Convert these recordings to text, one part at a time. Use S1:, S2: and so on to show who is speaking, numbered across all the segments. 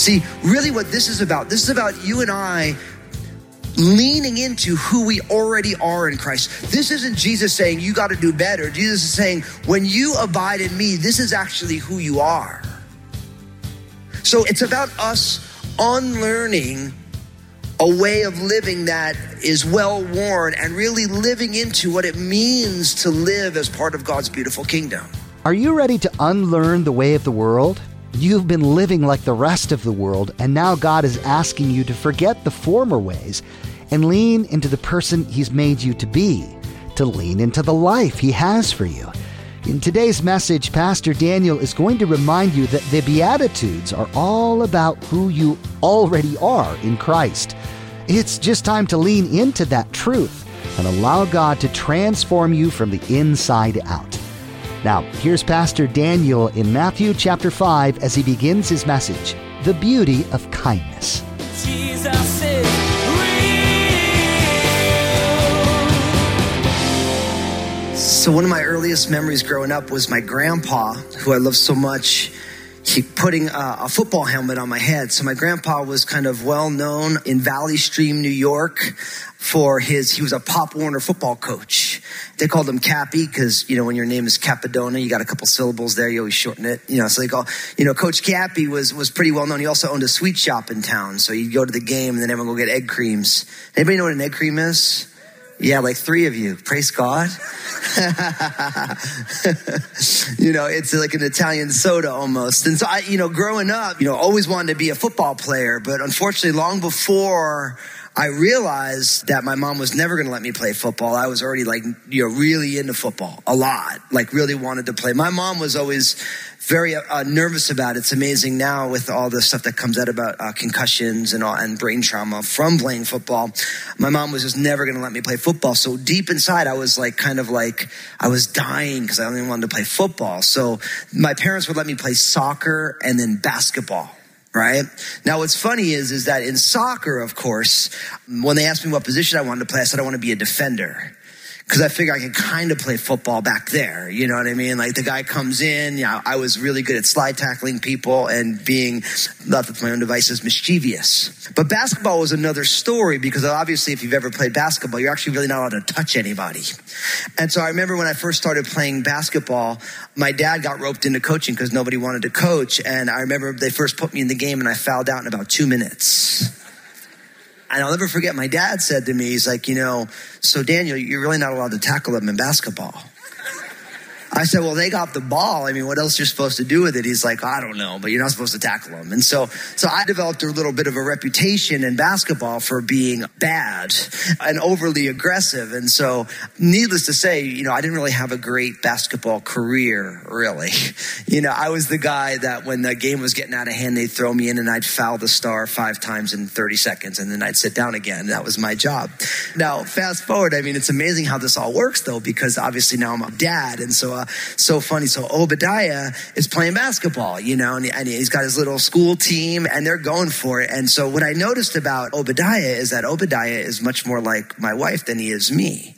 S1: See, really what this is about, this is about you and I leaning into who we already are in Christ. This isn't Jesus saying you got to do better. Jesus is saying when you abide in me, this is actually who you are. So it's about us unlearning a way of living that is well worn and really living into what it means to live as part of God's beautiful kingdom.
S2: Are you ready to unlearn the way of the world? You've been living like the rest of the world, and now God is asking you to forget the former ways and lean into the person He's made you to be, to lean into the life He has for you. In today's message, Pastor Daniel is going to remind you that the Beatitudes are all about who you already are in Christ. It's just time to lean into that truth and allow God to transform you from the inside out. Now, here's Pastor Daniel in Matthew chapter 5 as he begins his message The Beauty of Kindness.
S1: So one of my earliest memories growing up was my grandpa, who I love so much. He putting a, a football helmet on my head. So my grandpa was kind of well known in Valley Stream, New York, for his. He was a Pop Warner football coach. They called him Cappy because you know when your name is Capadona, you got a couple syllables there. You always shorten it. You know, so they call you know Coach Cappy was was pretty well known. He also owned a sweet shop in town. So you'd go to the game and then everyone go get egg creams. Anybody know what an egg cream is? Yeah, like three of you. Praise God. you know, it's like an Italian soda almost. And so I, you know, growing up, you know, always wanted to be a football player, but unfortunately, long before I realized that my mom was never going to let me play football. I was already like, you know, really into football a lot, like really wanted to play. My mom was always very uh, nervous about it. It's amazing now with all the stuff that comes out about uh, concussions and all, and brain trauma from playing football. My mom was just never going to let me play football. So deep inside, I was like, kind of like, I was dying because I only wanted to play football. So my parents would let me play soccer and then basketball right? Now, what's funny is, is that in soccer, of course, when they asked me what position I wanted to play, I said I want to be a defender. Because I figure I could kind of play football back there. You know what I mean? Like the guy comes in, yeah, I was really good at slide tackling people and being, not that my own devices, mischievous. But basketball was another story because obviously if you've ever played basketball, you're actually really not allowed to touch anybody. And so I remember when I first started playing basketball, my dad got roped into coaching because nobody wanted to coach. And I remember they first put me in the game and I fouled out in about two minutes. And I'll never forget, my dad said to me, he's like, you know, so Daniel, you're really not allowed to tackle them in basketball. I said, well, they got the ball. I mean, what else are you're supposed to do with it? He's like, I don't know, but you're not supposed to tackle them. And so, so I developed a little bit of a reputation in basketball for being bad and overly aggressive. And so, needless to say, you know, I didn't really have a great basketball career, really. You know, I was the guy that when the game was getting out of hand, they'd throw me in and I'd foul the star five times in 30 seconds and then I'd sit down again. That was my job. Now, fast forward, I mean, it's amazing how this all works though, because obviously now I'm a dad. And so, so funny. So Obadiah is playing basketball, you know, and, and he's got his little school team and they're going for it. And so what I noticed about Obadiah is that Obadiah is much more like my wife than he is me.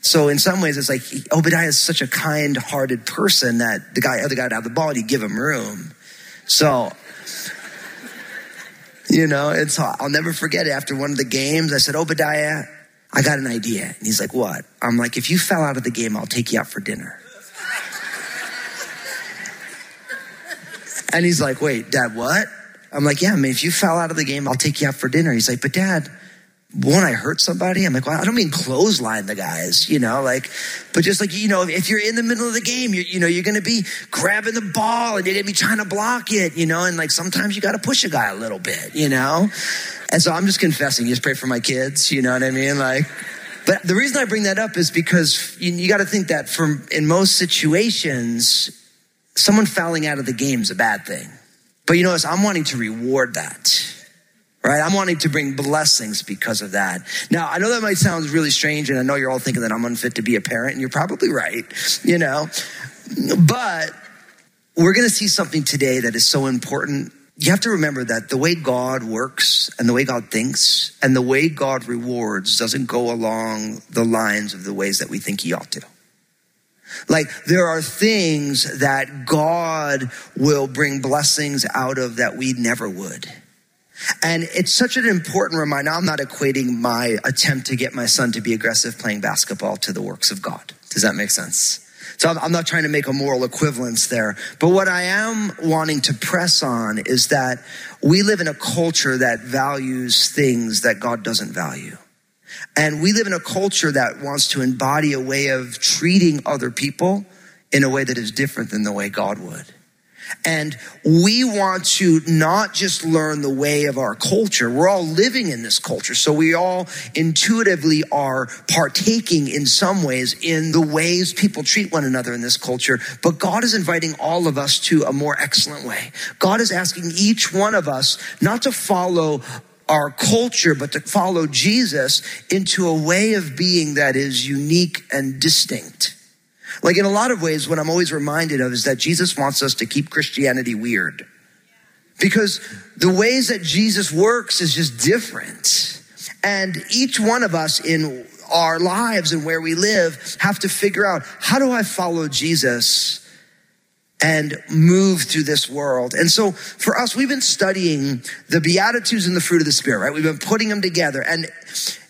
S1: So in some ways, it's like Obadiah is such a kind-hearted person that the guy, other guy would have the ball and he'd give him room. So, you know, so I'll never forget it. After one of the games, I said, Obadiah, I got an idea. And he's like, what? I'm like, if you fell out of the game, I'll take you out for dinner. And he's like, wait, dad, what? I'm like, yeah, I mean, if you fell out of the game, I'll take you out for dinner. He's like, but dad, won't I hurt somebody? I'm like, well, I don't mean clothesline the guys, you know, like, but just like, you know, if you're in the middle of the game, you you know, you're going to be grabbing the ball and you're going to be trying to block it, you know, and like sometimes you got to push a guy a little bit, you know? And so I'm just confessing, you just pray for my kids, you know what I mean? Like, but the reason I bring that up is because you, you got to think that from in most situations, someone fouling out of the game is a bad thing. But you notice I'm wanting to reward that. right? I'm wanting to bring blessings because of that. Now, I know that might sound really strange, and I know you're all thinking that I'm unfit to be a parent, and you're probably right, you know, but we're going to see something today that is so important. You have to remember that the way God works and the way God thinks and the way God rewards doesn't go along the lines of the ways that we think He ought to. Like there are things that God will bring blessings out of that we never would. And it's such an important reminder. I'm not equating my attempt to get my son to be aggressive playing basketball to the works of God. Does that make sense? So I'm not trying to make a moral equivalence there. But what I am wanting to press on is that we live in a culture that values things that God doesn't value. And we live in a culture that wants to embody a way of treating other people in a way that is different than the way God would. And we want to not just learn the way of our culture. We're all living in this culture. So we all intuitively are partaking in some ways in the ways people treat one another in this culture. But God is inviting all of us to a more excellent way. God is asking each one of us not to follow our culture, but to follow Jesus into a way of being that is unique and distinct. Like in a lot of ways, what I'm always reminded of is that Jesus wants us to keep Christianity weird. Because the ways that Jesus works is just different. And each one of us in our lives and where we live have to figure out how do I follow Jesus and move through this world. And so for us, we've been studying the Beatitudes and the fruit of the Spirit, right? We've been putting them together. And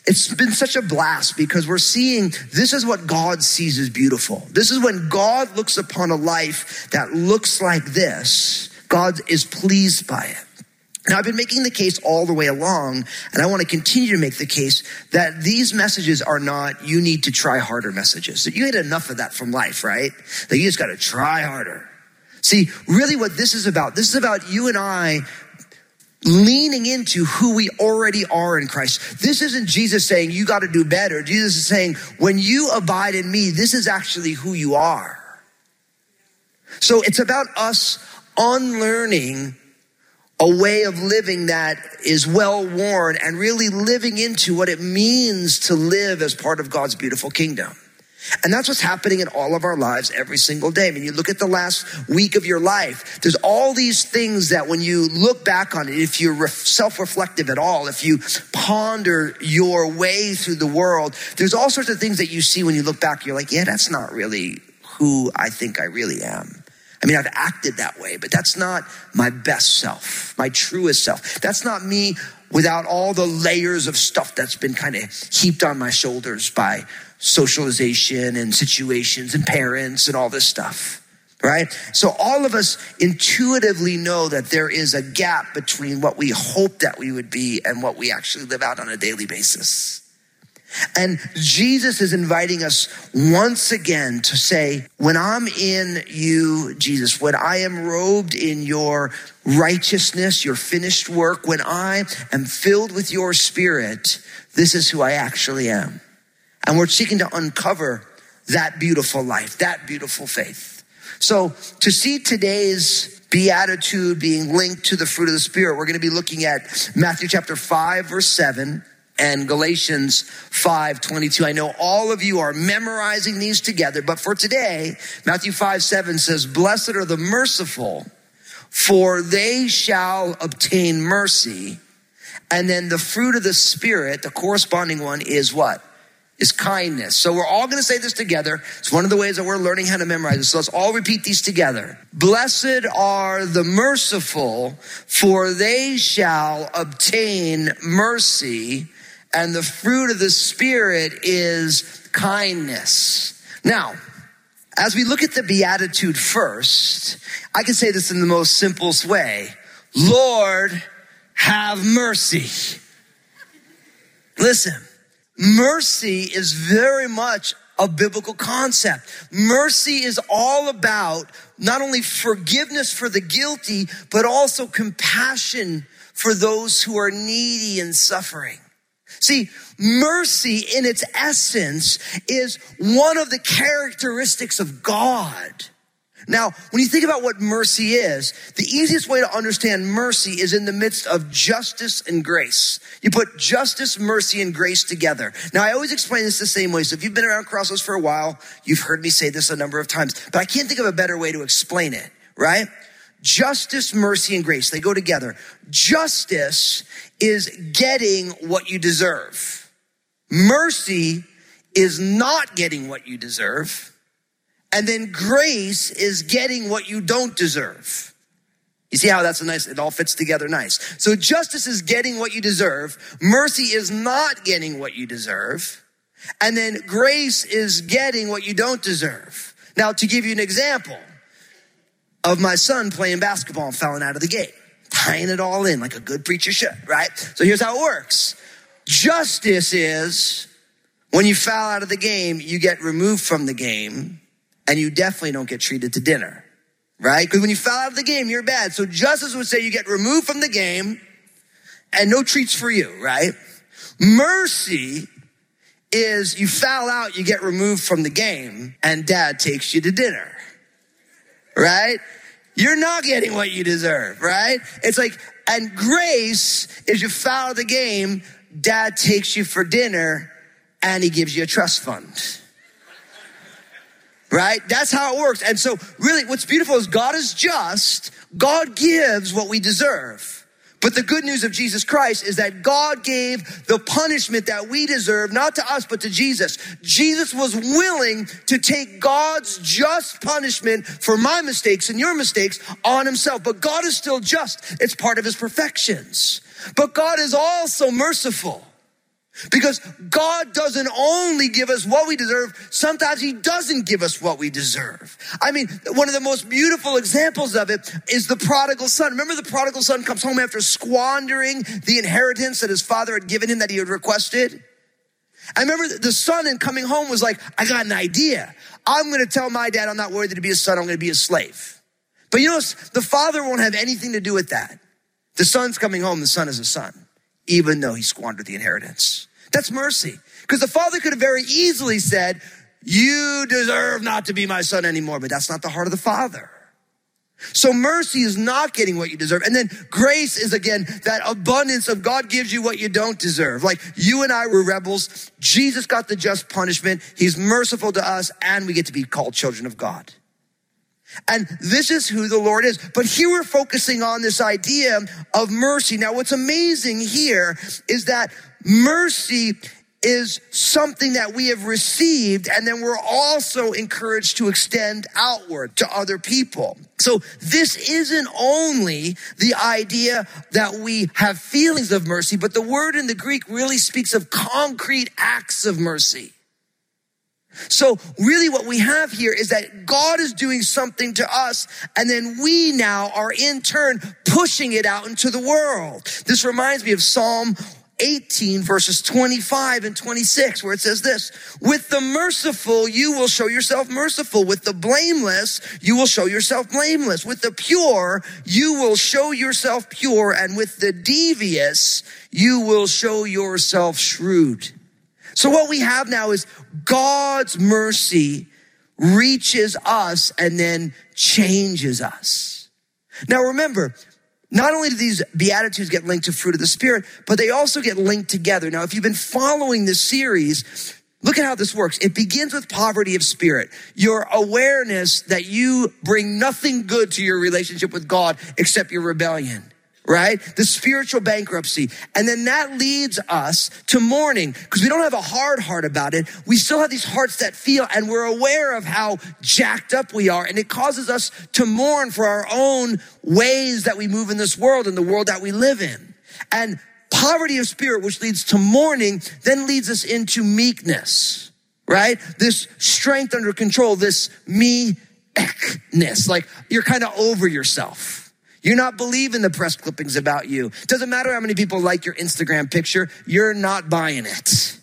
S1: it's been such a blast because we're seeing this is what God sees as beautiful. This is when God looks upon a life that looks like this, God is pleased by it. Now, I've been making the case all the way along, and I want to continue to make the case that these messages are not, you need to try harder messages. You had enough of that from life, right? That you just got to try harder. See, really what this is about, this is about you and I leaning into who we already are in Christ. This isn't Jesus saying you got to do better. Jesus is saying when you abide in me, this is actually who you are. So it's about us unlearning a way of living that is well worn and really living into what it means to live as part of God's beautiful kingdom. And that's what's happening in all of our lives every single day. I mean, you look at the last week of your life, there's all these things that when you look back on it, if you're self reflective at all, if you ponder your way through the world, there's all sorts of things that you see when you look back. You're like, yeah, that's not really who I think I really am. I mean, I've acted that way, but that's not my best self, my truest self. That's not me without all the layers of stuff that's been kind of heaped on my shoulders by socialization and situations and parents and all this stuff. Right? So all of us intuitively know that there is a gap between what we hope that we would be and what we actually live out on a daily basis. And Jesus is inviting us once again to say, when I'm in you, Jesus, when I am robed in your righteousness, your finished work, when I am filled with your spirit, this is who I actually am. And we're seeking to uncover that beautiful life, that beautiful faith. So to see today's beatitude being linked to the fruit of the spirit, we're going to be looking at Matthew chapter 5 verse 7 and Galatians 5 22. I know all of you are memorizing these together, but for today, Matthew 5 7 says, Blessed are the merciful, for they shall obtain mercy. And then the fruit of the Spirit, the corresponding one, is what? Is kindness. So we're all going to say this together. It's one of the ways that we're learning how to memorize this. So let's all repeat these together. Blessed are the merciful, for they shall obtain mercy. And the fruit of the Spirit is kindness. Now, as we look at the Beatitude first, I can say this in the most simplest way. Lord, have mercy. Listen, Mercy is very much a biblical concept. Mercy is all about not only forgiveness for the guilty, but also compassion for those who are needy and suffering. See, mercy in its essence is one of the characteristics of God. Now, when you think about what mercy is, the easiest way to understand mercy is in the midst of justice and grace. You put justice, mercy, and grace together. Now, I always explain this the same way. So if you've been around Crossroads for a while, you've heard me say this a number of times, but I can't think of a better way to explain it, right? Justice, mercy, and grace, they go together. Justice is getting what you deserve. Mercy is not getting what you deserve. And then grace is getting what you don't deserve. You see how that's a nice, it all fits together nice. So justice is getting what you deserve. Mercy is not getting what you deserve. And then grace is getting what you don't deserve. Now, to give you an example of my son playing basketball and falling out of the game, tying it all in like a good preacher should, right? So here's how it works. Justice is when you foul out of the game, you get removed from the game and you definitely don't get treated to dinner, right? Because when you foul out of the game, you're bad. So justice would say you get removed from the game and no treats for you, right? Mercy is you foul out, you get removed from the game and dad takes you to dinner, right? You're not getting what you deserve, right? It's like, and grace is you foul out of the game, dad takes you for dinner and he gives you a trust fund right? That's how it works. And so really what's beautiful is God is just. God gives what we deserve. But the good news of Jesus Christ is that God gave the punishment that we deserve, not to us, but to Jesus. Jesus was willing to take God's just punishment for my mistakes and your mistakes on himself. But God is still just. It's part of his perfections. But God is also merciful. Because God doesn't only give us what we deserve, sometimes He doesn't give us what we deserve. I mean, one of the most beautiful examples of it is the prodigal son. Remember, the prodigal son comes home after squandering the inheritance that his father had given him that he had requested? I remember the son in coming home was like, I got an idea. I'm going to tell my dad I'm not worthy to be a son, I'm going to be a slave. But you know, the father won't have anything to do with that. The son's coming home, the son is a son even though he squandered the inheritance. That's mercy. Because the father could have very easily said, you deserve not to be my son anymore, but that's not the heart of the father. So mercy is not getting what you deserve. And then grace is again that abundance of God gives you what you don't deserve. Like you and I were rebels. Jesus got the just punishment. He's merciful to us and we get to be called children of God. And this is who the Lord is. But here we're focusing on this idea of mercy. Now, what's amazing here is that mercy is something that we have received, and then we're also encouraged to extend outward to other people. So this isn't only the idea that we have feelings of mercy, but the word in the Greek really speaks of concrete acts of mercy. So really what we have here is that God is doing something to us and then we now are in turn pushing it out into the world. This reminds me of Psalm 18 verses 25 and 26 where it says this, with the merciful, you will show yourself merciful. With the blameless, you will show yourself blameless. With the pure, you will show yourself pure. And with the devious, you will show yourself shrewd. So what we have now is God's mercy reaches us and then changes us. Now remember, not only do these Beatitudes get linked to fruit of the Spirit, but they also get linked together. Now, if you've been following this series, look at how this works. It begins with poverty of spirit, your awareness that you bring nothing good to your relationship with God except your rebellion right? The spiritual bankruptcy. And then that leads us to mourning because we don't have a hard heart about it. We still have these hearts that feel and we're aware of how jacked up we are. And it causes us to mourn for our own ways that we move in this world and the world that we live in. And poverty of spirit, which leads to mourning, then leads us into meekness, right? This strength under control, this me-ness, like you're kind of over yourself you're not believing the press clippings about you. Doesn't matter how many people like your Instagram picture, you're not buying it.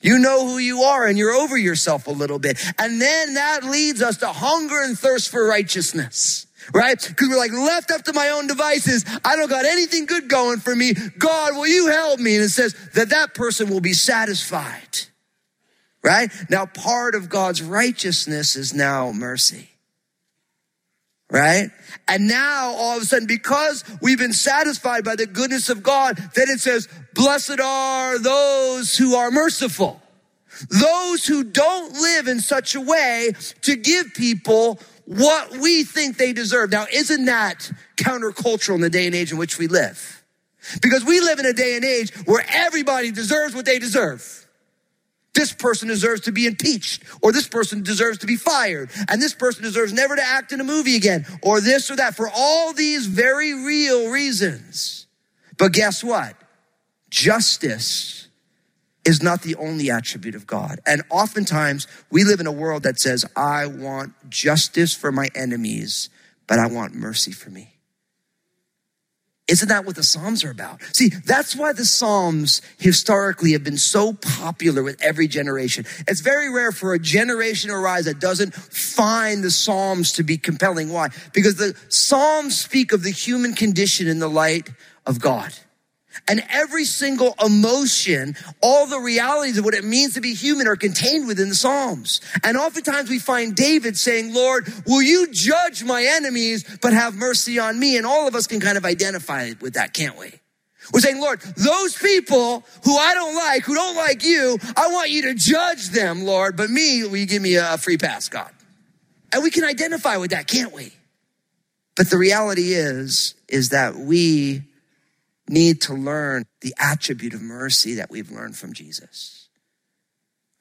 S1: You know who you are and you're over yourself a little bit. And then that leads us to hunger and thirst for righteousness. Right? Because we're like left up to my own devices. I don't got anything good going for me. God, will you help me? And it says that that person will be satisfied. Right? Now part of God's righteousness is now mercy. Right? And now all of a sudden, because we've been satisfied by the goodness of God, then it says, blessed are those who are merciful. Those who don't live in such a way to give people what we think they deserve. Now, isn't that countercultural in the day and age in which we live? Because we live in a day and age where everybody deserves what they deserve. This person deserves to be impeached, or this person deserves to be fired, and this person deserves never to act in a movie again, or this or that, for all these very real reasons. But guess what? Justice is not the only attribute of God. And oftentimes we live in a world that says, I want justice for my enemies, but I want mercy for me. Isn't that what the Psalms are about? See, that's why the Psalms historically have been so popular with every generation. It's very rare for a generation to arise that doesn't find the Psalms to be compelling. Why? Because the Psalms speak of the human condition in the light of God. And every single emotion, all the realities of what it means to be human are contained within the Psalms. And oftentimes we find David saying, Lord, will you judge my enemies, but have mercy on me? And all of us can kind of identify with that, can't we? We're saying, Lord, those people who I don't like, who don't like you, I want you to judge them, Lord, but me, will you give me a free pass, God? And we can identify with that, can't we? But the reality is, is that we need to learn the attribute of mercy that we've learned from Jesus.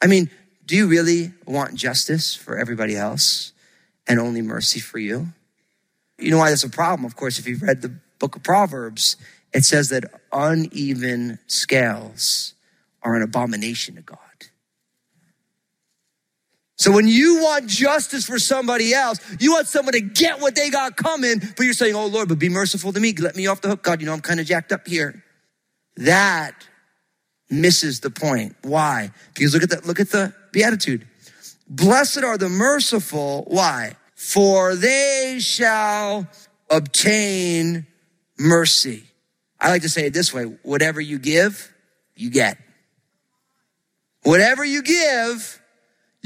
S1: I mean, do you really want justice for everybody else and only mercy for you? You know why that's a problem? Of course, if you've read the book of Proverbs, it says that uneven scales are an abomination to God. So when you want justice for somebody else, you want someone to get what they got coming, but you're saying, Oh Lord, but be merciful to me. Let me off the hook. God, you know, I'm kind of jacked up here. That misses the point. Why? Because look at that. look at the beatitude. Blessed are the merciful. Why? For they shall obtain mercy. I like to say it this way. Whatever you give, you get. Whatever you give,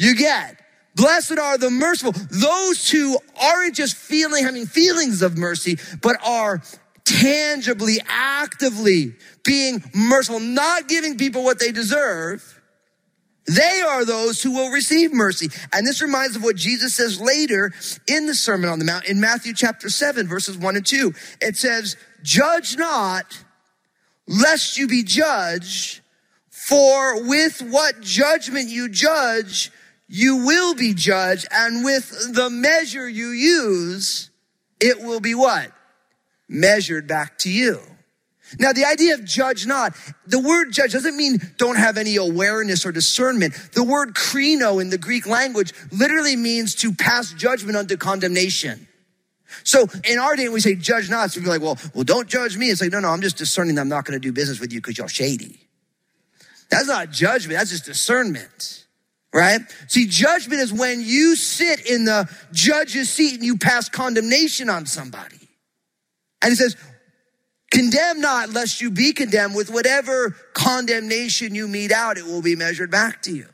S1: you get. Blessed are the merciful, those who aren't just feeling, having feelings of mercy, but are tangibly, actively being merciful, not giving people what they deserve. They are those who will receive mercy. And this reminds of what Jesus says later in the Sermon on the Mount in Matthew chapter 7, verses 1 and 2. It says, Judge not, lest you be judged, for with what judgment you judge, you will be judged. And with the measure you use, it will be what? Measured back to you. Now, the idea of judge not, the word judge doesn't mean don't have any awareness or discernment. The word krino in the Greek language literally means to pass judgment unto condemnation. So in our day, we say judge not, so are like, well, well, don't judge me. It's like, no, no, I'm just discerning that I'm not going to do business with you because you're shady. That's not judgment. That's just discernment right? See, judgment is when you sit in the judge's seat and you pass condemnation on somebody. And he says, condemn not lest you be condemned with whatever condemnation you mete out, it will be measured back to you.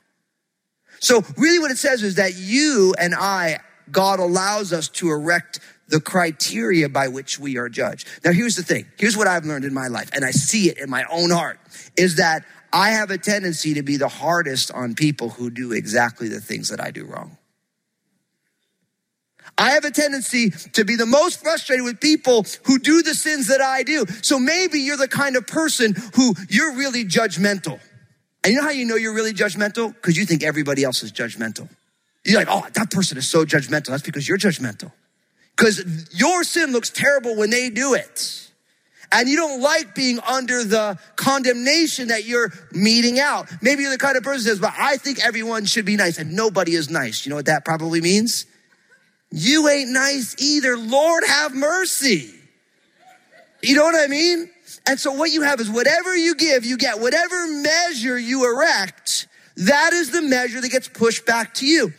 S1: So really what it says is that you and I, God allows us to erect the criteria by which we are judged. Now here's the thing. Here's what I've learned in my life, and I see it in my own heart, is that I have a tendency to be the hardest on people who do exactly the things that I do wrong. I have a tendency to be the most frustrated with people who do the sins that I do. So maybe you're the kind of person who you're really judgmental. And you know how you know you're really judgmental? Because you think everybody else is judgmental. You're like, oh, that person is so judgmental. That's because you're judgmental. Because your sin looks terrible when they do it and you don't like being under the condemnation that you're meeting out. Maybe you're the kind of person that says, but I think everyone should be nice and nobody is nice. You know what that probably means? You ain't nice either. Lord have mercy. You know what I mean? And so what you have is whatever you give, you get. Whatever measure you erect, that is the measure that gets pushed back to you.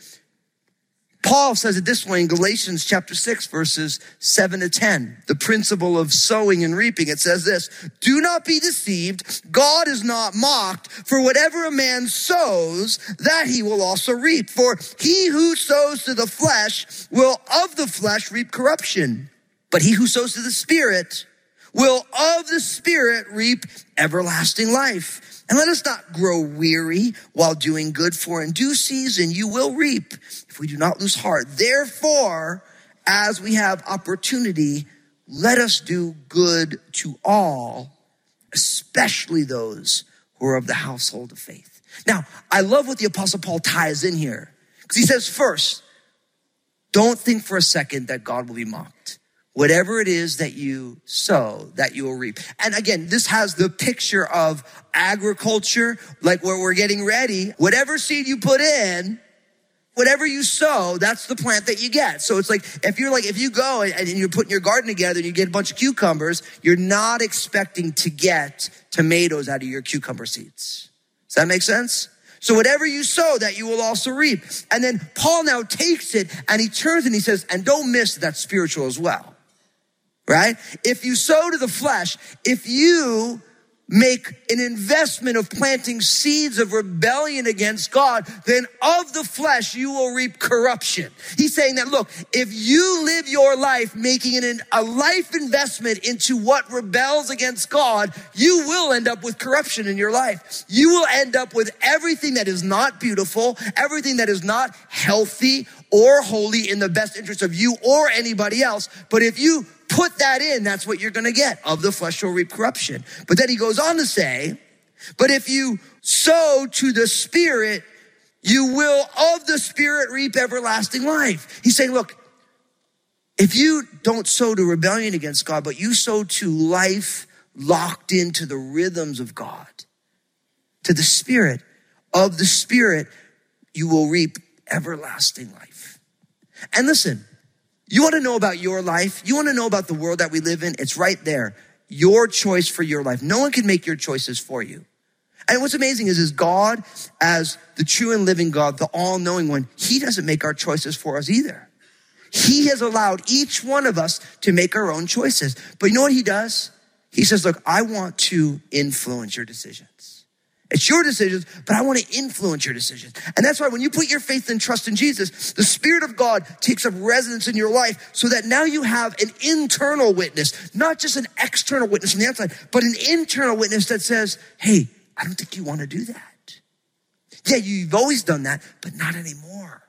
S1: Paul says it this way in Galatians chapter 6, verses 7 to 10. The principle of sowing and reaping. It says this Do not be deceived. God is not mocked. For whatever a man sows, that he will also reap. For he who sows to the flesh will of the flesh reap corruption. But he who sows to the Spirit will of the Spirit reap everlasting life. And let us not grow weary while doing good, for in due season you will reap if we do not lose heart. Therefore, as we have opportunity, let us do good to all, especially those who are of the household of faith. Now, I love what the apostle Paul ties in here because he says first, don't think for a second that God will be mocked whatever it is that you sow, that you will reap. And again, this has the picture of agriculture, like where we're getting ready. Whatever seed you put in, whatever you sow, that's the plant that you get. So it's like, if you're like, if you go and, you're putting your garden together and you get a bunch of cucumbers, you're not expecting to get tomatoes out of your cucumber seeds. Does that make sense? So whatever you sow, that you will also reap. And then Paul now takes it and he turns and he says, and don't miss that spiritual as well right? If you sow to the flesh, if you make an investment of planting seeds of rebellion against God, then of the flesh you will reap corruption. He's saying that, look, if you live your life making an, a life investment into what rebels against God, you will end up with corruption in your life. You will end up with everything that is not beautiful, everything that is not healthy or holy in the best interest of you or anybody else. But if you put that in, that's what you're going to get. Of the flesh will reap corruption. But then he goes on to say, but if you sow to the spirit, you will of the spirit reap everlasting life. He's saying, look, if you don't sow to rebellion against God, but you sow to life locked into the rhythms of God, to the spirit of the spirit, you will reap everlasting life. And listen, you want to know about your life? You want to know about the world that we live in? It's right there. Your choice for your life. No one can make your choices for you. And what's amazing is, is God, as the true and living God, the all knowing one, He doesn't make our choices for us either. He has allowed each one of us to make our own choices. But you know what He does? He says, Look, I want to influence your decisions. It's your decisions, but I want to influence your decisions. And that's why when you put your faith and trust in Jesus, the Spirit of God takes up residence in your life so that now you have an internal witness, not just an external witness from the outside, but an internal witness that says, Hey, I don't think you want to do that. Yeah, you've always done that, but not anymore.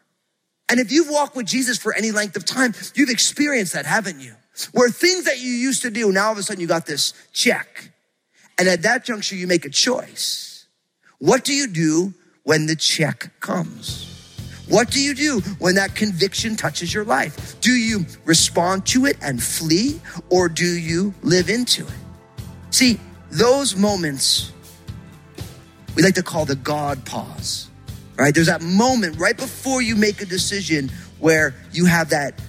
S1: And if you've walked with Jesus for any length of time, you've experienced that, haven't you? Where things that you used to do, now all of a sudden you got this check. And at that juncture, you make a choice. What do you do when the check comes? What do you do when that conviction touches your life? Do you respond to it and flee, or do you live into it? See, those moments we like to call the God pause, right? There's that moment right before you make a decision where you have that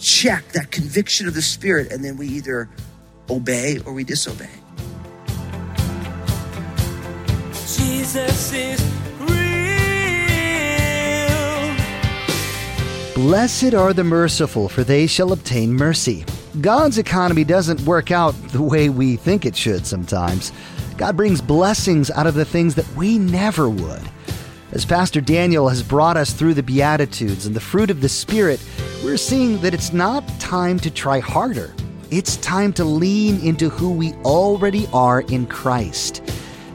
S1: check, that conviction of the Spirit, and then we either obey or we disobey.
S3: Jesus is real.
S2: Blessed are the merciful, for they shall obtain mercy. God's economy doesn't work out the way we think it should sometimes. God brings blessings out of the things that we never would. As Pastor Daniel has brought us through the Beatitudes and the fruit of the Spirit, we're seeing that it's not time to try harder. It's time to lean into who we already are in Christ.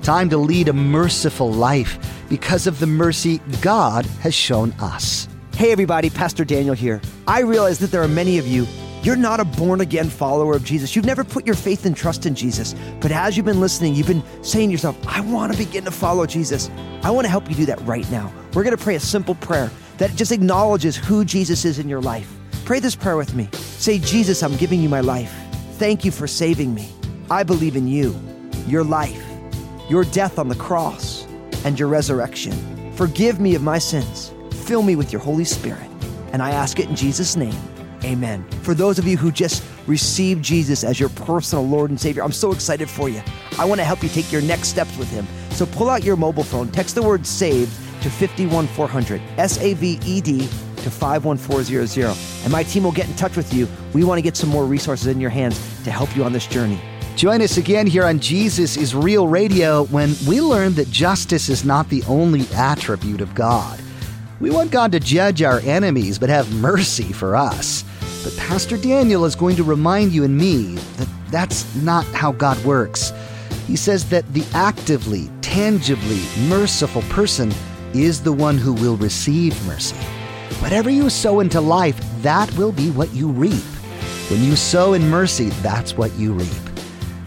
S2: Time to lead a merciful life because of the mercy God has shown us.
S4: Hey, everybody, Pastor Daniel here. I realize that there are many of you. You're not a born again follower of Jesus. You've never put your faith and trust in Jesus. But as you've been listening, you've been saying to yourself, I want to begin to follow Jesus. I want to help you do that right now. We're going to pray a simple prayer that just acknowledges who Jesus is in your life. Pray this prayer with me. Say, Jesus, I'm giving you my life. Thank you for saving me. I believe in you, your life your death on the cross, and your resurrection. Forgive me of my sins. Fill me with your Holy Spirit. And I ask it in Jesus' name. Amen. For those of you who just received Jesus as your personal Lord and Savior, I'm so excited for you. I want to help you take your next steps with Him. So pull out your mobile phone, text the word SAVED to 51400, S A V E D to 51400, and my team will get in touch with you. We want to get some more resources in your hands to help you on this journey.
S2: Join us again here on Jesus is Real Radio when we learn that justice is not the only attribute of God. We want God to judge our enemies, but have mercy for us. But Pastor Daniel is going to remind you and me that that's not how God works. He says that the actively, tangibly merciful person is the one who will receive mercy. Whatever you sow into life, that will be what you reap. When you sow in mercy, that's what you reap.